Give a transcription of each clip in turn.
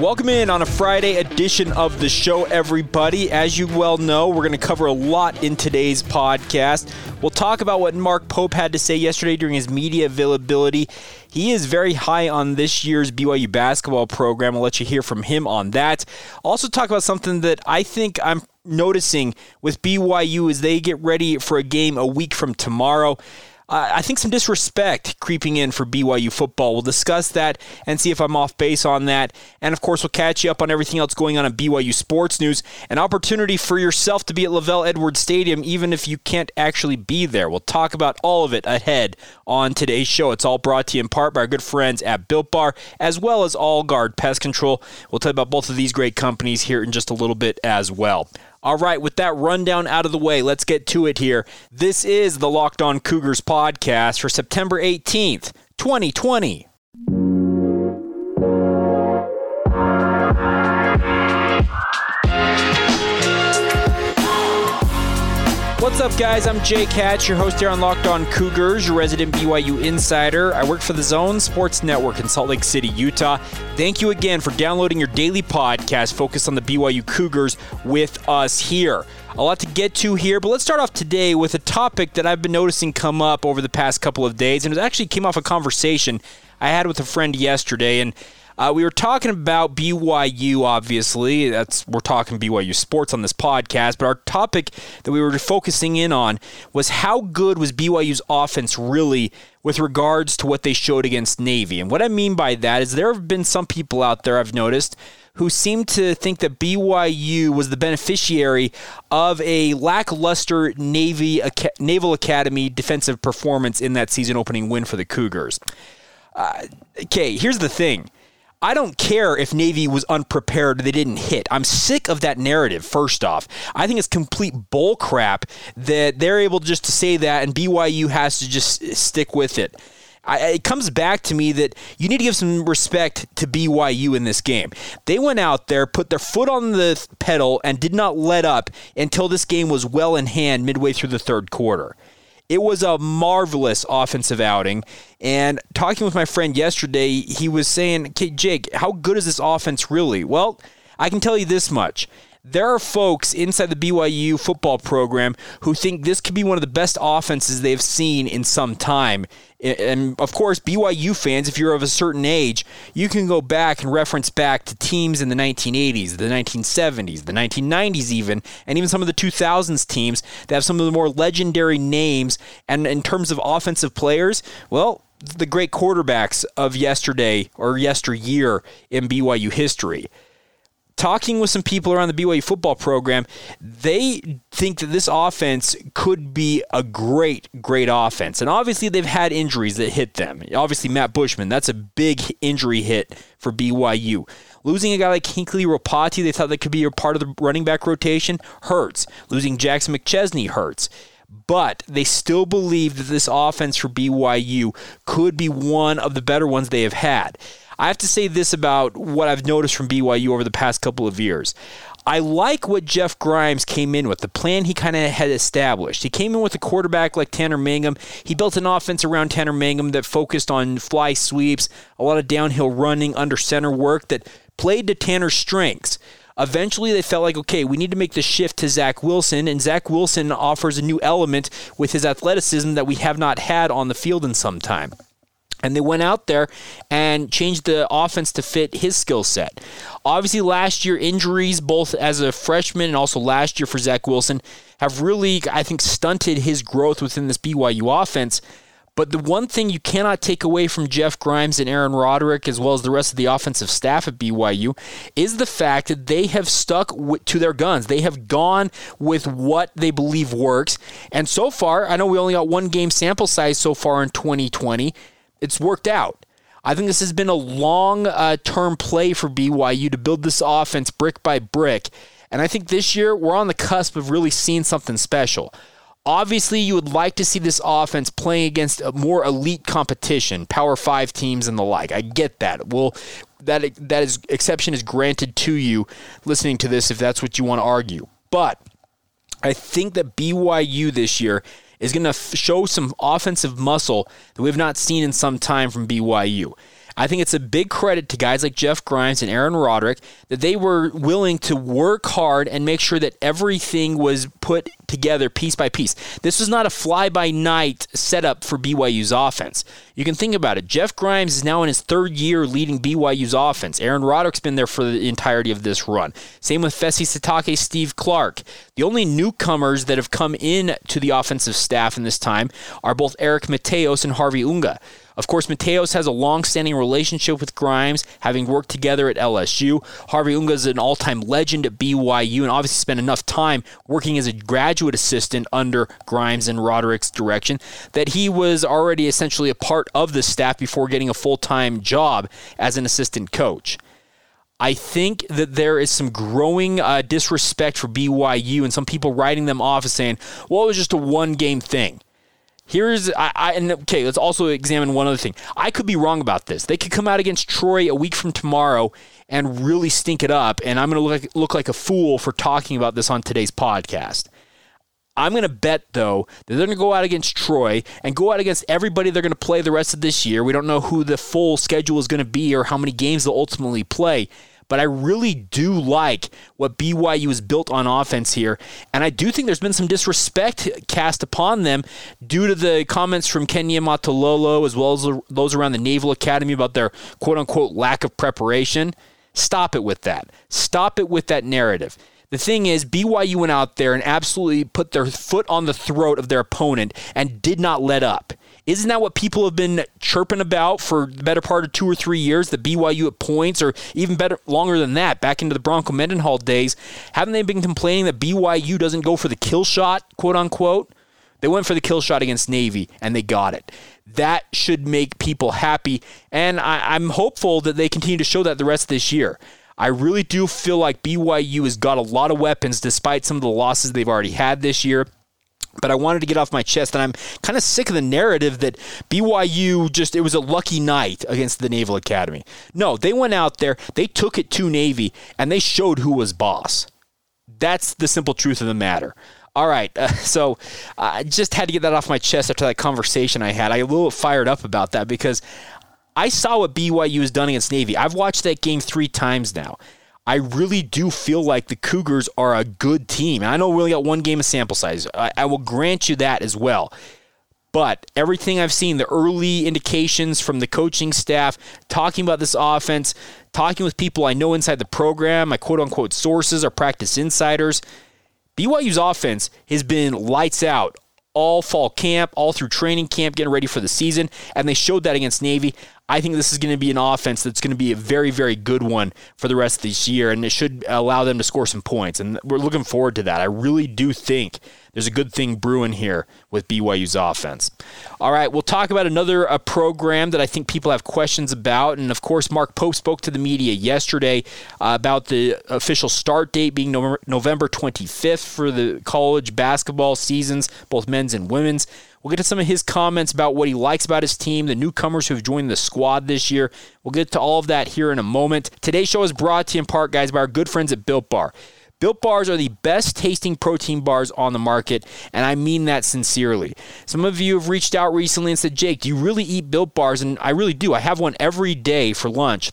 Welcome in on a Friday edition of the show, everybody. As you well know, we're going to cover a lot in today's podcast. We'll talk about what Mark Pope had to say yesterday during his media availability. He is very high on this year's BYU basketball program. I'll let you hear from him on that. Also, talk about something that I think I'm noticing with BYU as they get ready for a game a week from tomorrow I think some disrespect creeping in for BYU football. We'll discuss that and see if I'm off base on that. And of course, we'll catch you up on everything else going on in BYU sports news. An opportunity for yourself to be at LaVell Edwards Stadium, even if you can't actually be there. We'll talk about all of it ahead on today's show. It's all brought to you in part by our good friends at Built Bar, as well as All Guard Pest Control. We'll tell you about both of these great companies here in just a little bit as well. All right, with that rundown out of the way, let's get to it here. This is the Locked On Cougars podcast for September 18th, 2020. What's up, guys? I'm Jake Hatch, your host here on Locked On Cougars, your resident BYU insider. I work for the Zone Sports Network in Salt Lake City, Utah. Thank you again for downloading your daily podcast focused on the BYU Cougars with us here. A lot to get to here, but let's start off today with a topic that I've been noticing come up over the past couple of days, and it actually came off a conversation I had with a friend yesterday, and uh, we were talking about BYU, obviously. That's we're talking BYU sports on this podcast, but our topic that we were focusing in on was how good was BYU's offense really with regards to what they showed against Navy. And what I mean by that is there have been some people out there I've noticed who seem to think that BYU was the beneficiary of a lackluster Navy Naval Academy defensive performance in that season opening win for the Cougars. Uh, okay, here's the thing. I don't care if Navy was unprepared, they didn't hit. I'm sick of that narrative, first off. I think it's complete bullcrap that they're able just to say that and BYU has to just stick with it. I, it comes back to me that you need to give some respect to BYU in this game. They went out there, put their foot on the pedal, and did not let up until this game was well in hand midway through the third quarter. It was a marvelous offensive outing. And talking with my friend yesterday, he was saying, okay, Jake, how good is this offense really? Well, I can tell you this much there are folks inside the BYU football program who think this could be one of the best offenses they've seen in some time. And of course, BYU fans, if you're of a certain age, you can go back and reference back to teams in the 1980s, the 1970s, the 1990s, even, and even some of the 2000s teams that have some of the more legendary names. And in terms of offensive players, well, the great quarterbacks of yesterday or yesteryear in BYU history talking with some people around the BYU football program, they think that this offense could be a great, great offense. And obviously, they've had injuries that hit them. Obviously, Matt Bushman, that's a big injury hit for BYU. Losing a guy like Hinckley Ropati, they thought that could be a part of the running back rotation, hurts. Losing Jackson McChesney hurts but they still believe that this offense for BYU could be one of the better ones they have had. I have to say this about what I've noticed from BYU over the past couple of years. I like what Jeff Grimes came in with, the plan he kind of had established. He came in with a quarterback like Tanner Mangum. He built an offense around Tanner Mangum that focused on fly sweeps, a lot of downhill running, under center work that played to Tanner's strengths. Eventually, they felt like, okay, we need to make the shift to Zach Wilson, and Zach Wilson offers a new element with his athleticism that we have not had on the field in some time. And they went out there and changed the offense to fit his skill set. Obviously, last year, injuries, both as a freshman and also last year for Zach Wilson, have really, I think, stunted his growth within this BYU offense. But the one thing you cannot take away from Jeff Grimes and Aaron Roderick, as well as the rest of the offensive staff at BYU, is the fact that they have stuck to their guns. They have gone with what they believe works. And so far, I know we only got one game sample size so far in 2020 it's worked out. I think this has been a long uh, term play for BYU to build this offense brick by brick. And I think this year we're on the cusp of really seeing something special. Obviously, you would like to see this offense playing against a more elite competition, Power Five teams and the like. I get that. Well, that that is exception is granted to you listening to this if that's what you want to argue. But I think that BYU this year is going to f- show some offensive muscle that we have not seen in some time from BYU. I think it's a big credit to guys like Jeff Grimes and Aaron Roderick that they were willing to work hard and make sure that everything was put together piece by piece. This was not a fly by night setup for BYU's offense. You can think about it. Jeff Grimes is now in his third year leading BYU's offense. Aaron Roderick's been there for the entirety of this run. Same with Fesi Sitake, Steve Clark. The only newcomers that have come in to the offensive staff in this time are both Eric Mateos and Harvey Unga. Of course, Mateos has a long-standing relationship with Grimes, having worked together at LSU. Harvey Unga is an all-time legend at BYU and obviously spent enough time working as a graduate assistant under Grimes and Roderick's direction that he was already essentially a part of the staff before getting a full-time job as an assistant coach. I think that there is some growing uh, disrespect for BYU and some people writing them off as saying, well, it was just a one game thing. Here's I, I, and okay. Let's also examine one other thing. I could be wrong about this. They could come out against Troy a week from tomorrow and really stink it up, and I'm going to look like, look like a fool for talking about this on today's podcast. I'm going to bet, though, that they're going to go out against Troy and go out against everybody they're going to play the rest of this year. We don't know who the full schedule is going to be or how many games they'll ultimately play but I really do like what BYU has built on offense here. And I do think there's been some disrespect cast upon them due to the comments from Ken Niumatalolo as well as those around the Naval Academy about their quote unquote lack of preparation. Stop it with that. Stop it with that narrative. The thing is, BYU went out there and absolutely put their foot on the throat of their opponent and did not let up. Isn't that what people have been chirping about for the better part of two or three years? The BYU at points, or even better, longer than that, back into the Bronco Mendenhall days. Haven't they been complaining that BYU doesn't go for the kill shot, quote unquote? They went for the kill shot against Navy, and they got it. That should make people happy, and I, I'm hopeful that they continue to show that the rest of this year. I really do feel like BYU has got a lot of weapons despite some of the losses they've already had this year. But I wanted to get off my chest that I'm kind of sick of the narrative that BYU just, it was a lucky night against the Naval Academy. No, they went out there, they took it to Navy, and they showed who was boss. That's the simple truth of the matter. All right, uh, so I just had to get that off my chest after that conversation I had. I a little fired up about that because I saw what BYU has done against Navy. I've watched that game three times now. I really do feel like the Cougars are a good team. I know we only got one game of sample size. I, I will grant you that as well. But everything I've seen, the early indications from the coaching staff, talking about this offense, talking with people I know inside the program, my quote unquote sources or practice insiders. BYU's offense has been lights out all fall camp, all through training camp, getting ready for the season, and they showed that against Navy. I think this is going to be an offense that's going to be a very, very good one for the rest of this year, and it should allow them to score some points. And we're looking forward to that. I really do think there's a good thing brewing here with BYU's offense. All right, we'll talk about another uh, program that I think people have questions about. And of course, Mark Pope spoke to the media yesterday uh, about the official start date being November 25th for the college basketball seasons, both men's and women's. We'll get to some of his comments about what he likes about his team, the newcomers who have joined the squad this year. We'll get to all of that here in a moment. Today's show is brought to you in part, guys, by our good friends at Built Bar. Built bars are the best tasting protein bars on the market, and I mean that sincerely. Some of you have reached out recently and said, Jake, do you really eat built bars? And I really do. I have one every day for lunch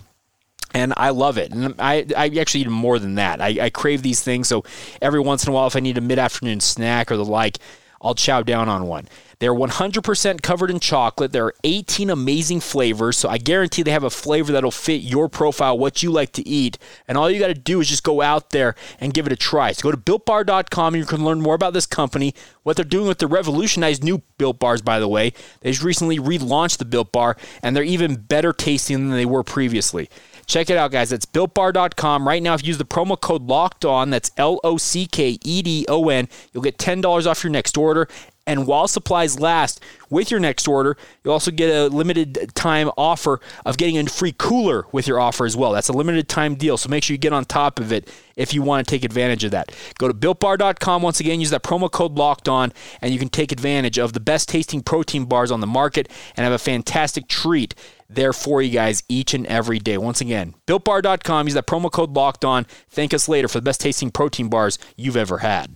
and I love it. And I, I actually eat more than that. I, I crave these things, so every once in a while, if I need a mid afternoon snack or the like, I'll chow down on one. They're 100% covered in chocolate. There are 18 amazing flavors, so I guarantee they have a flavor that'll fit your profile, what you like to eat. And all you got to do is just go out there and give it a try. So go to builtbar.com and you can learn more about this company, what they're doing with the revolutionized new Built Bars, by the way. They just recently relaunched the Built Bar, and they're even better tasting than they were previously. Check it out, guys. That's builtbar.com. Right now, if you use the promo code locked on, that's L O C K E D O N, you'll get $10 off your next order And while supplies last, with your next order, you'll also get a limited time offer of getting a free cooler with your offer as well. That's a limited time deal, so make sure you get on top of it if you want to take advantage of that. Go to builtbar.com once again, use that promo code locked on, and you can take advantage of the best tasting protein bars on the market and have a fantastic treat there for you guys each and every day. Once again, builtbar.com, use that promo code locked on. Thank us later for the best tasting protein bars you've ever had.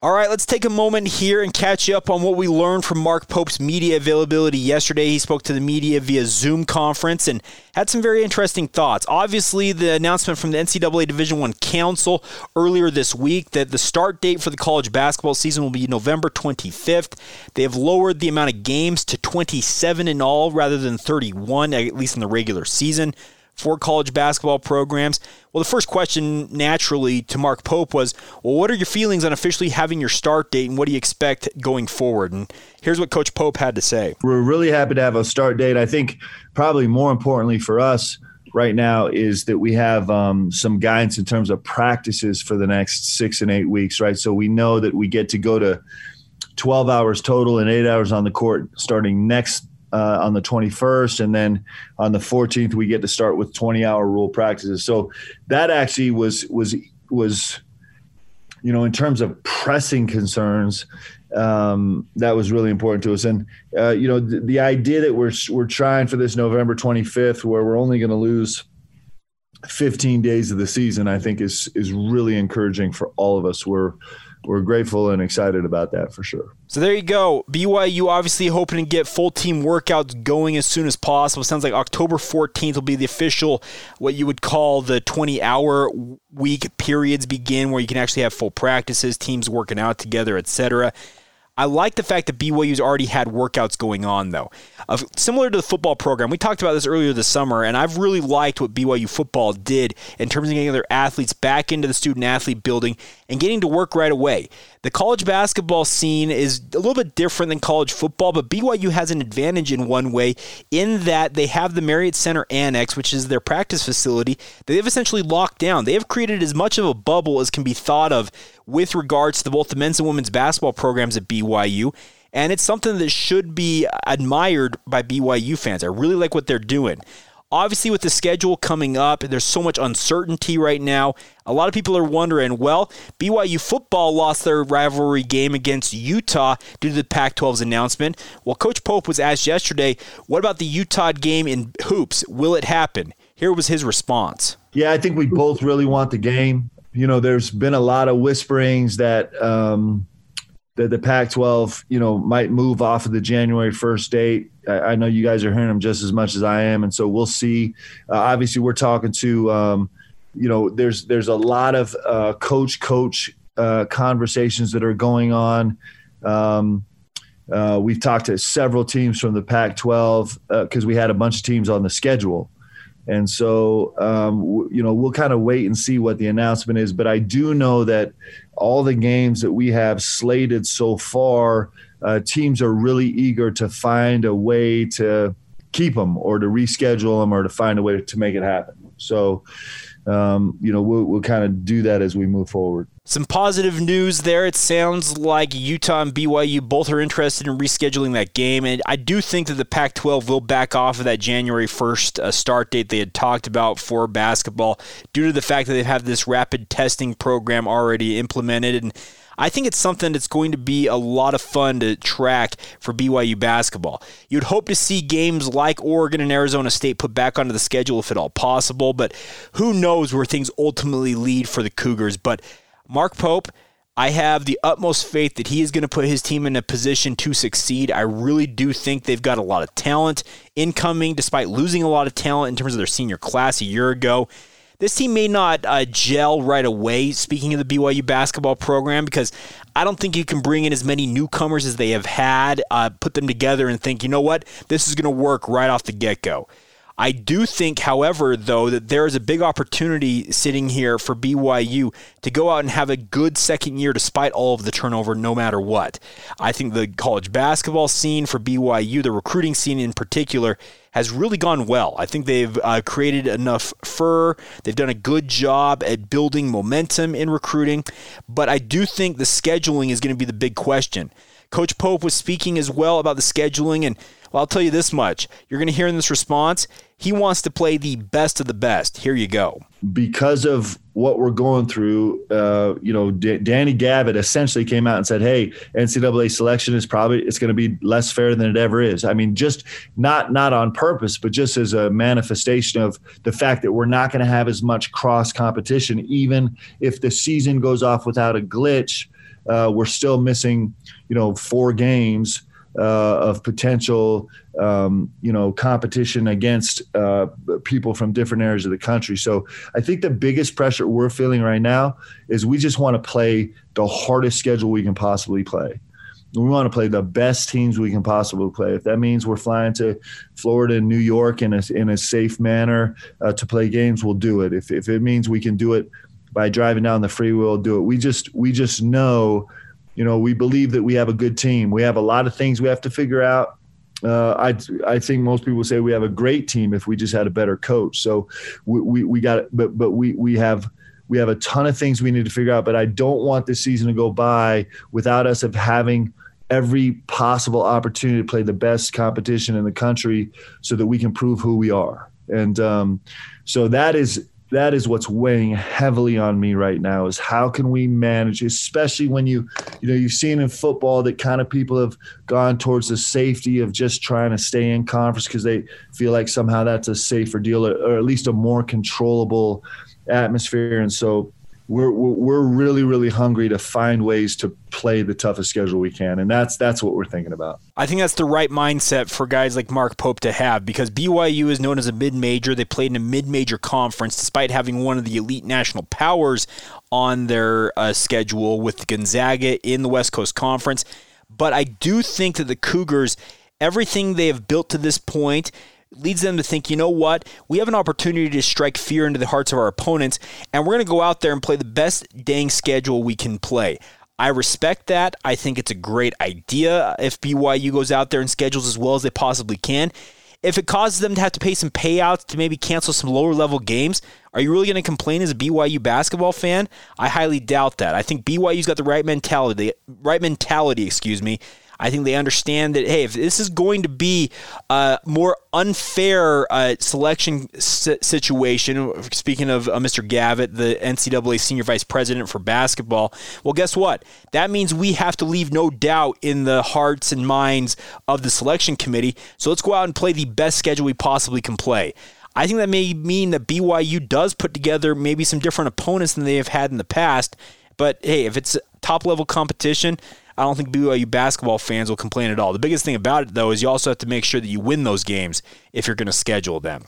All right, let's take a moment here and catch up on what we learned from Mark Pope's media availability yesterday. He spoke to the media via Zoom conference and had some very interesting thoughts. Obviously, the announcement from the NCAA Division One Council earlier this week that the start date for the college basketball season will be November 25th. They have lowered the amount of games to 27 in all rather than 31, at least in the regular season for college basketball programs. Well, the first question naturally to Mark Pope was, well, what are your feelings on officially having your start date and what do you expect going forward? And here's what Coach Pope had to say. We're really happy to have a start date. I think probably more importantly for us right now is that we have um, some guidance in terms of practices for the next six and eight weeks, right? So we know that we get to go to 12 hours total and eight hours on the court starting next uh, on the 21st, and then on the 14th we get to start with 20 hour rule practices. So that actually was was was you know in terms of pressing concerns um, that was really important to us. And uh, you know the, the idea that we're we're trying for this November 25th, where we're only going to lose 15 days of the season, I think is is really encouraging for all of us. We're we're grateful and excited about that for sure. So there you go. BYU obviously hoping to get full team workouts going as soon as possible. Sounds like October 14th will be the official, what you would call the 20 hour week periods begin, where you can actually have full practices, teams working out together, etc. I like the fact that BYU's already had workouts going on, though. Uh, similar to the football program, we talked about this earlier this summer, and I've really liked what BYU football did in terms of getting their athletes back into the student athlete building and getting to work right away. The college basketball scene is a little bit different than college football, but BYU has an advantage in one way in that they have the Marriott Center Annex, which is their practice facility, they've essentially locked down. They have created as much of a bubble as can be thought of with regards to both the men's and women's basketball programs at BYU. And it's something that should be admired by BYU fans. I really like what they're doing. Obviously, with the schedule coming up, there's so much uncertainty right now. A lot of people are wondering well, BYU football lost their rivalry game against Utah due to the Pac 12's announcement. Well, Coach Pope was asked yesterday, what about the Utah game in hoops? Will it happen? Here was his response. Yeah, I think we both really want the game. You know, there's been a lot of whisperings that um, that the Pac-12, you know, might move off of the January 1st date. I, I, know you guys are hearing them just as much as I am, and so we'll see. Uh, obviously, we're talking to, um, you know, there's there's a lot of uh, coach coach uh, conversations that are going on. Um, uh, we've talked to several teams from the Pac-12 because uh, we had a bunch of teams on the schedule. And so, um, w- you know, we'll kind of wait and see what the announcement is. But I do know that all the games that we have slated so far, uh, teams are really eager to find a way to keep them or to reschedule them or to find a way to make it happen. So, um, you know, we'll, we'll kind of do that as we move forward. Some positive news there. It sounds like Utah and BYU both are interested in rescheduling that game. And I do think that the Pac 12 will back off of that January 1st uh, start date they had talked about for basketball due to the fact that they have this rapid testing program already implemented. And I think it's something that's going to be a lot of fun to track for BYU basketball. You'd hope to see games like Oregon and Arizona State put back onto the schedule if at all possible, but who knows where things ultimately lead for the Cougars. But Mark Pope, I have the utmost faith that he is going to put his team in a position to succeed. I really do think they've got a lot of talent incoming, despite losing a lot of talent in terms of their senior class a year ago. This team may not uh, gel right away, speaking of the BYU basketball program, because I don't think you can bring in as many newcomers as they have had, uh, put them together, and think, you know what, this is going to work right off the get go. I do think, however, though, that there is a big opportunity sitting here for BYU to go out and have a good second year despite all of the turnover, no matter what. I think the college basketball scene for BYU, the recruiting scene in particular, has really gone well. I think they've uh, created enough fur. They've done a good job at building momentum in recruiting. But I do think the scheduling is going to be the big question. Coach Pope was speaking as well about the scheduling, and well, I'll tell you this much. You're going to hear in this response, he wants to play the best of the best. Here you go. Because of what we're going through, uh, you know, D- Danny Gavitt essentially came out and said, "Hey, NCAA selection is probably it's going to be less fair than it ever is." I mean, just not not on purpose, but just as a manifestation of the fact that we're not going to have as much cross competition, even if the season goes off without a glitch. Uh, we're still missing, you know, four games uh, of potential, um, you know, competition against uh, people from different areas of the country. So I think the biggest pressure we're feeling right now is we just want to play the hardest schedule we can possibly play. We want to play the best teams we can possibly play. If that means we're flying to Florida and New York in a, in a safe manner uh, to play games, we'll do it. If, if it means we can do it by driving down the freeway, we'll do it. We just we just know you know, we believe that we have a good team. We have a lot of things we have to figure out. Uh, I I think most people say we have a great team if we just had a better coach. So we we, we got it, but but we we have we have a ton of things we need to figure out. But I don't want this season to go by without us of having every possible opportunity to play the best competition in the country so that we can prove who we are. And um, so that is that is what's weighing heavily on me right now is how can we manage especially when you you know you've seen in football that kind of people have gone towards the safety of just trying to stay in conference because they feel like somehow that's a safer deal or, or at least a more controllable atmosphere. And so we're we're really really hungry to find ways to play the toughest schedule we can and that's that's what we're thinking about. I think that's the right mindset for guys like Mark Pope to have because BYU is known as a mid-major. They played in a mid-major conference despite having one of the elite national powers on their uh, schedule with Gonzaga in the West Coast Conference. But I do think that the Cougars everything they have built to this point leads them to think, you know what, we have an opportunity to strike fear into the hearts of our opponents, and we're going to go out there and play the best dang schedule we can play. I respect that. I think it's a great idea if BYU goes out there and schedules as well as they possibly can. If it causes them to have to pay some payouts to maybe cancel some lower level games, are you really going to complain as a BYU basketball fan? I highly doubt that. I think BYU's got the right mentality, right mentality, excuse me, I think they understand that, hey, if this is going to be a more unfair uh, selection situation, speaking of uh, Mr. Gavitt, the NCAA senior vice president for basketball, well, guess what? That means we have to leave no doubt in the hearts and minds of the selection committee. So let's go out and play the best schedule we possibly can play. I think that may mean that BYU does put together maybe some different opponents than they have had in the past. But hey, if it's top level competition, I don't think BYU basketball fans will complain at all. The biggest thing about it, though, is you also have to make sure that you win those games if you're going to schedule them.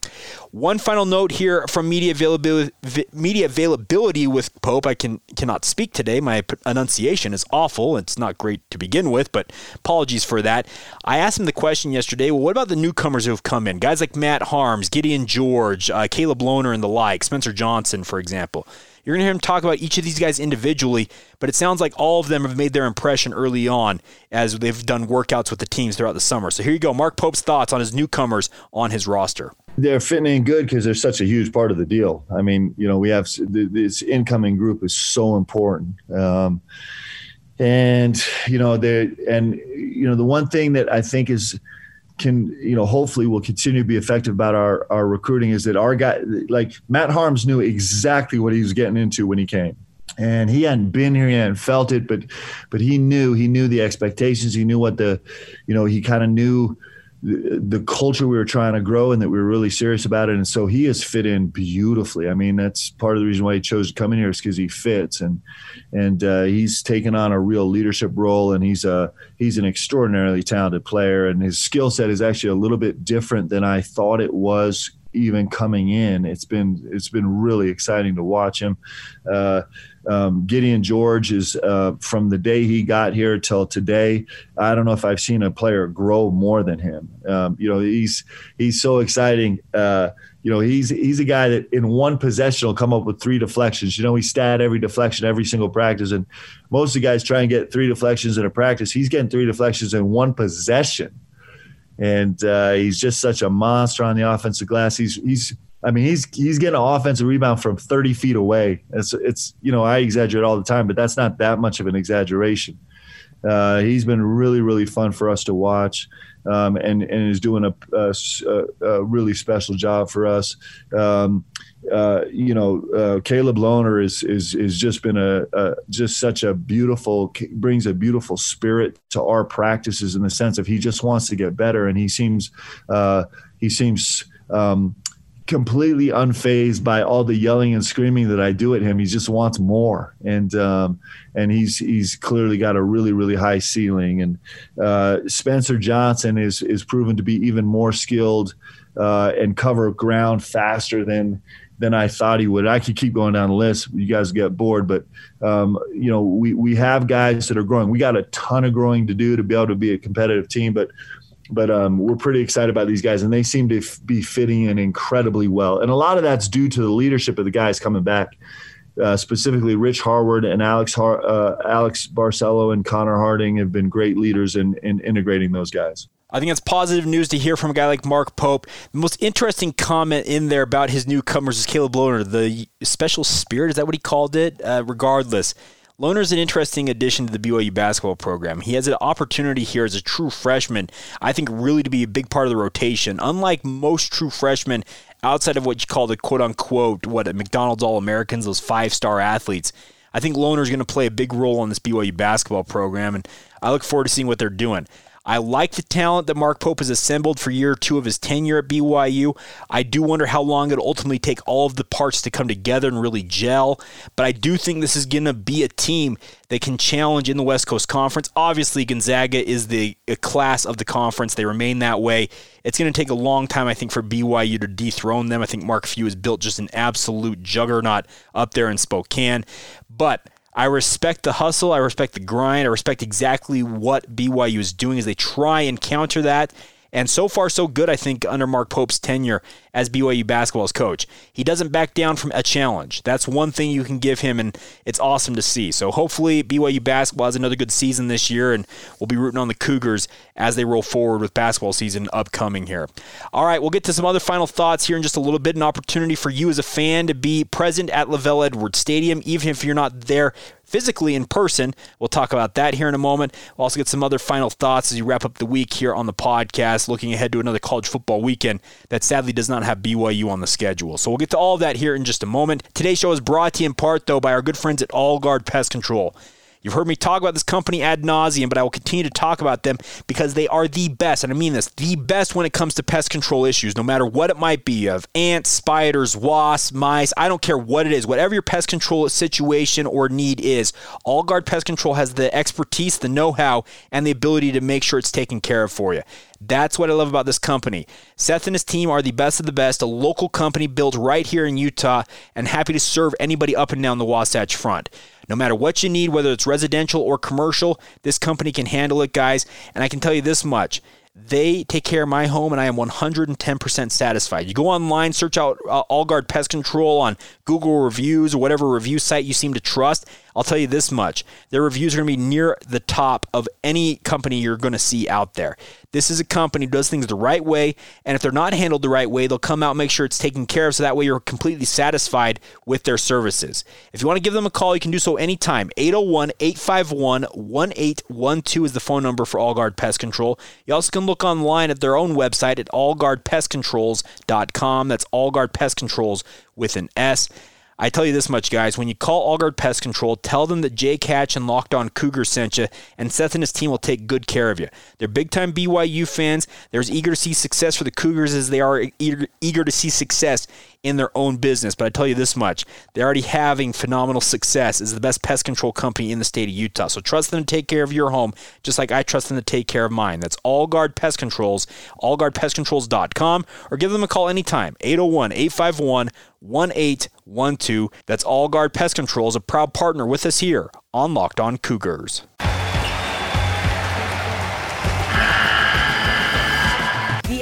One final note here from media availability, media availability with Pope. I can cannot speak today. My enunciation is awful. It's not great to begin with, but apologies for that. I asked him the question yesterday. Well, what about the newcomers who have come in? Guys like Matt Harms, Gideon George, uh, Caleb Lohner, and the like. Spencer Johnson, for example. You're going to hear him talk about each of these guys individually, but it sounds like all of them have made their impression early on as they've done workouts with the teams throughout the summer. So here you go. Mark Pope's thoughts on his newcomers on his roster. They're fitting in good because they're such a huge part of the deal. I mean, you know, we have this incoming group is so important. Um, and you know, they and you know, the one thing that I think is can you know hopefully will continue to be effective about our our recruiting is that our guy like Matt Harms knew exactly what he was getting into when he came and he hadn't been here, he hadn't felt it, but but he knew he knew the expectations. He knew what the, you know, he kind of knew the, culture we were trying to grow and that we were really serious about it. And so he has fit in beautifully. I mean, that's part of the reason why he chose to come in here is because he fits and and uh, he's taken on a real leadership role. And he's a he's an extraordinarily talented player, and his skill set is actually a little bit different than I thought it was even coming in. It's been it's been really exciting to watch him. Uh, um, Gideon George is uh, from the day he got here till today. I don't know if I've seen a player grow more than him. Um, you know, he's he's so exciting. Uh, you know, he's he's a guy that in one possession will come up with three deflections. You know, he stat every deflection every single practice, and most of the guys try and get three deflections in a practice. He's getting three deflections in one possession, and uh, he's just such a monster on the offensive glass. He's he's I mean, he's he's getting an offensive rebound from 30 feet away. It's it's you know I exaggerate all the time, but that's not that much of an exaggeration. Uh, he's been really really fun for us to watch, um, and and is doing a, a, a, really special job for us. Um, uh, you know, uh, Caleb Lohner is is is just been a, a, just such a beautiful brings a beautiful spirit to our practices in the sense of he just wants to get better, and he seems uh, he seems. Um, completely unfazed by all the yelling and screaming that I do at him. He just wants more, and um, and he's he's clearly got a really really high ceiling. And uh, Spencer Johnson is is proven to be even more skilled uh, and cover ground faster than than I thought he would. I could keep going down the list. You guys get bored, but um, you know we we have guys that are growing. We got a ton of growing to do to be able to be a competitive team, but but um, we're pretty excited about these guys, and they seem to f- be fitting in incredibly well. And a lot of that's due to the leadership of the guys coming back, uh, specifically Rich Harward and Alex Har- uh, Alex Barcelo and Connor Harding have been great leaders in, in integrating those guys. I think it's positive news to hear from a guy like Mark Pope. The most interesting comment in there about his newcomers is Caleb Lohner, the special spirit. Is that what he called it? Uh, regardless, Lohner's an interesting addition to the BYU basketball program. He has an opportunity here as a true freshman, I think, really to be a big part of the rotation. Unlike most true freshmen outside of what you call the quote unquote, what, McDonald's All Americans, those five star athletes, I think Lohner's going to play a big role in this BYU basketball program, and I look forward to seeing what they're doing. I like the talent that Mark Pope has assembled for year two of his tenure at BYU. I do wonder how long it'll ultimately take all of the parts to come together and really gel. But I do think this is going to be a team that can challenge in the West Coast Conference. Obviously, Gonzaga is the class of the conference. They remain that way. It's going to take a long time, I think, for BYU to dethrone them. I think Mark Few has built just an absolute juggernaut up there in Spokane. But I respect the hustle. I respect the grind. I respect exactly what BYU is doing as they try and counter that and so far, so good, I think, under Mark Pope's tenure as BYU basketball's coach. He doesn't back down from a challenge. That's one thing you can give him, and it's awesome to see. So hopefully, BYU basketball has another good season this year, and we'll be rooting on the Cougars as they roll forward with basketball season upcoming here. All right, we'll get to some other final thoughts here in just a little bit. An opportunity for you as a fan to be present at LaVell Edwards Stadium, even if you're not there physically in person. We'll talk about that here in a moment. We'll also get some other final thoughts as you wrap up the week here on the podcast, looking ahead to another college football weekend that sadly does not have BYU on the schedule. So we'll get to all of that here in just a moment. Today's show is brought to you in part, though, by our good friends at All Guard Pest Control. You've heard me talk about this company ad nauseum, but I will continue to talk about them because they are the best, and I mean this, the best when it comes to pest control issues, no matter what it might be of ants, spiders, wasps, mice, I don't care what it is, whatever your pest control situation or need is, All Guard Pest Control has the expertise, the know how, and the ability to make sure it's taken care of for you. That's what I love about this company. Seth and his team are the best of the best, a local company built right here in Utah, and happy to serve anybody up and down the Wasatch Front. No matter what you need, whether it's residential or commercial, this company can handle it, guys. And I can tell you this much they take care of my home, and I am 110% satisfied. You go online, search out uh, All Guard Pest Control on Google reviews or whatever review site you seem to trust. I'll tell you this much their reviews are going to be near the top of any company you're going to see out there. This is a company who does things the right way, and if they're not handled the right way, they'll come out and make sure it's taken care of so that way you're completely satisfied with their services. If you want to give them a call, you can do so anytime. 801 851 1812 is the phone number for All Guard Pest Control. You also can look online at their own website at allguardpestcontrols.com. That's All Guard Pest Controls with an S. I tell you this much, guys. When you call All Guard Pest Control, tell them that Jake Hatch and Locked On Cougar sent you, and Seth and his team will take good care of you. They're big time BYU fans. They're as eager to see success for the Cougars as they are eager, eager to see success in their own business. But I tell you this much they're already having phenomenal success as the best pest control company in the state of Utah. So trust them to take care of your home, just like I trust them to take care of mine. That's All Guard Pest Controls, allguardpestcontrols.com, or give them a call anytime, 801 851 1812. That's All Guard Pest Controls, a proud partner with us here on Locked On Cougars.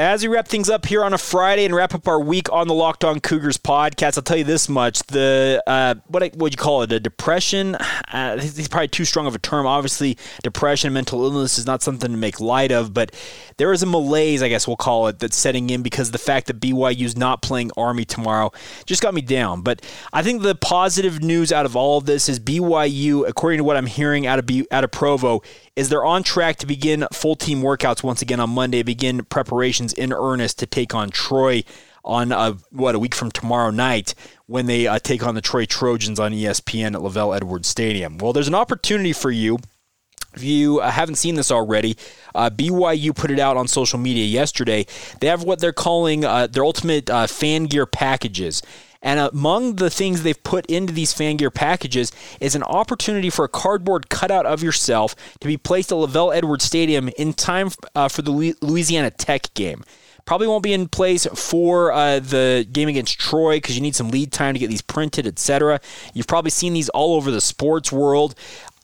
As we wrap things up here on a Friday and wrap up our week on the Locked On Cougars podcast, I'll tell you this much: the uh, what would you call it? A depression? Uh, it's probably too strong of a term. Obviously, depression, mental illness is not something to make light of, but there is a malaise, I guess we'll call it, that's setting in because the fact that BYU's not playing Army tomorrow just got me down. But I think the positive news out of all of this is BYU, according to what I'm hearing out of B, out of Provo, is they're on track to begin full team workouts once again on Monday, begin preparations in earnest to take on Troy on uh, what a week from tomorrow night when they uh, take on the Troy Trojans on ESPN at LaVell Edwards Stadium. Well, there's an opportunity for you. If you uh, haven't seen this already, uh, BYU put it out on social media yesterday. They have what they're calling uh, their ultimate fan gear packages. And among the things they've put into these fan gear packages is an opportunity for a cardboard cutout of yourself to be placed at LaVell Edwards Stadium in time uh, for the Louisiana Tech game. Probably won't be in place for uh, the game against Troy because you need some lead time to get these printed, etc. You've probably seen these all over the sports world.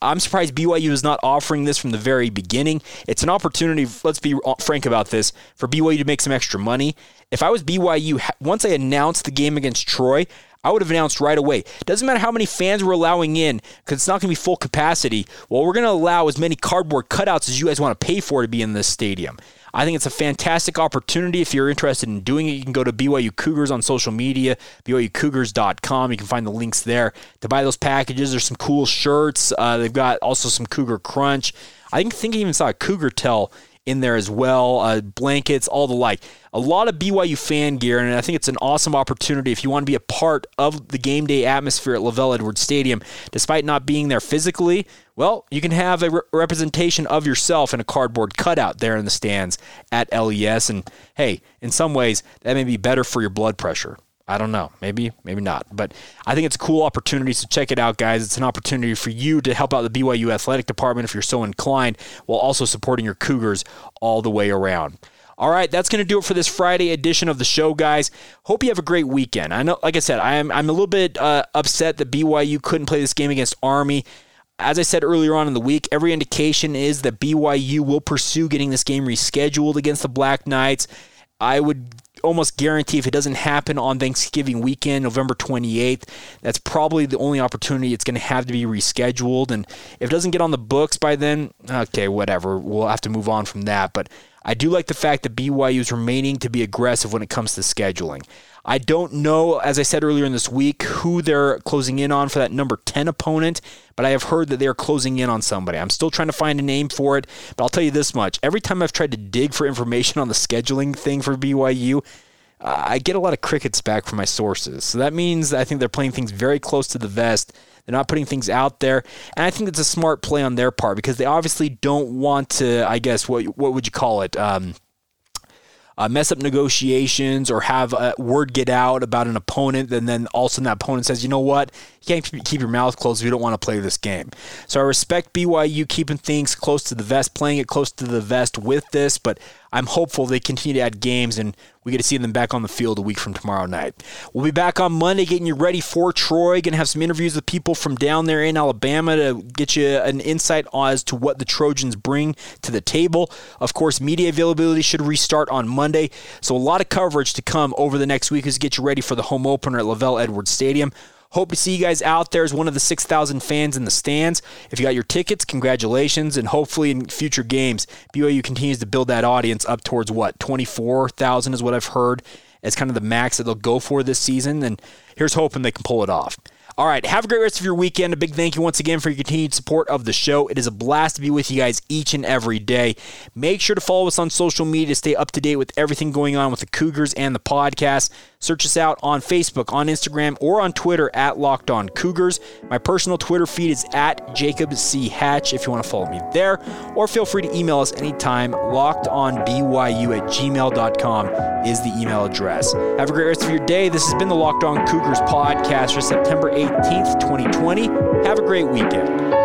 I'm surprised BYU is not offering this from the very beginning. It's an opportunity, let's be frank about this, for BYU to make some extra money. If I was BYU, once I announced the game against Troy, I would have announced right away. Doesn't matter how many fans we're allowing in, because it's not going to be full capacity. Well, we're going to allow as many cardboard cutouts as you guys want to pay for to be in this stadium. I think it's a fantastic opportunity. If you're interested in doing it, you can go to BYU Cougars on social media, BYUCougars.com. You can find the links there to buy those packages. There's some cool shirts. Uh, they've got also some Cougar Crunch. I think, think I even saw a Cougar Tail in there as well, uh, blankets, all the like. A lot of BYU fan gear, and I think it's an awesome opportunity if you want to be a part of the game day atmosphere at LaVell Edwards Stadium. Despite not being there physically, well, you can have a re- representation of yourself in a cardboard cutout there in the stands at LES. And hey, in some ways, that may be better for your blood pressure. I don't know. Maybe, maybe not. But I think it's a cool opportunity. So check it out, guys. It's an opportunity for you to help out the BYU athletic department if you're so inclined, while also supporting your Cougars all the way around. All right, that's going to do it for this Friday edition of the show, guys. Hope you have a great weekend. I know, like I said, I am I'm a little bit uh, upset that BYU couldn't play this game against Army. As I said earlier on in the week, every indication is that BYU will pursue getting this game rescheduled against the Black Knights. I would almost guarantee if it doesn't happen on Thanksgiving weekend, November 28th, that's probably the only opportunity it's going to have to be rescheduled. And if it doesn't get on the books by then, okay, whatever. We'll have to move on from that. But I do like the fact that BYU is remaining to be aggressive when it comes to scheduling. I don't know, as I said earlier in this week, who they're closing in on for that number 10 opponent, but I have heard that they're closing in on somebody. I'm still trying to find a name for it, but I'll tell you this much. Every time I've tried to dig for information on the scheduling thing for BYU, I get a lot of crickets back from my sources. So that means I think they're playing things very close to the vest. They're not putting things out there, and I think it's a smart play on their part because they obviously don't want to. I guess what what would you call it? Um, uh, mess up negotiations or have a word get out about an opponent, and then all of a sudden that opponent says, you know what, you can't keep your mouth closed you don't want to play this game. So I respect BYU keeping things close to the vest, playing it close to the vest with this, but I'm hopeful they continue to add games and we get to see them back on the field a week from tomorrow night. We'll be back on Monday getting you ready for Troy. Going to have some interviews with people from down there in Alabama to get you an insight as to what the Trojans bring to the table. Of course, media availability should restart on Monday, so a lot of coverage to come over the next week as get you ready for the home opener at LaVell Edwards Stadium. Hope to see you guys out there as one of the 6,000 fans in the stands. If you got your tickets, congratulations, and hopefully in future games, BYU continues to build that audience up towards what 24,000 is what I've heard as kind of the max that they'll go for this season. And here's hoping they can pull it off. All right, have a great rest of your weekend. A big thank you once again for your continued support of the show. It is a blast to be with you guys each and every day. Make sure to follow us on social media to stay up to date with everything going on with the Cougars and the podcast. Search us out on Facebook, on Instagram, or on Twitter at Locked On Cougars. My personal Twitter feed is at Jacob C. Hatch if you want to follow me there, or feel free to email us anytime. LockedOnBYU at gmail.com is the email address. Have a great rest of your day. This has been the Locked On Cougars podcast for September 18th, 2020. Have a great weekend.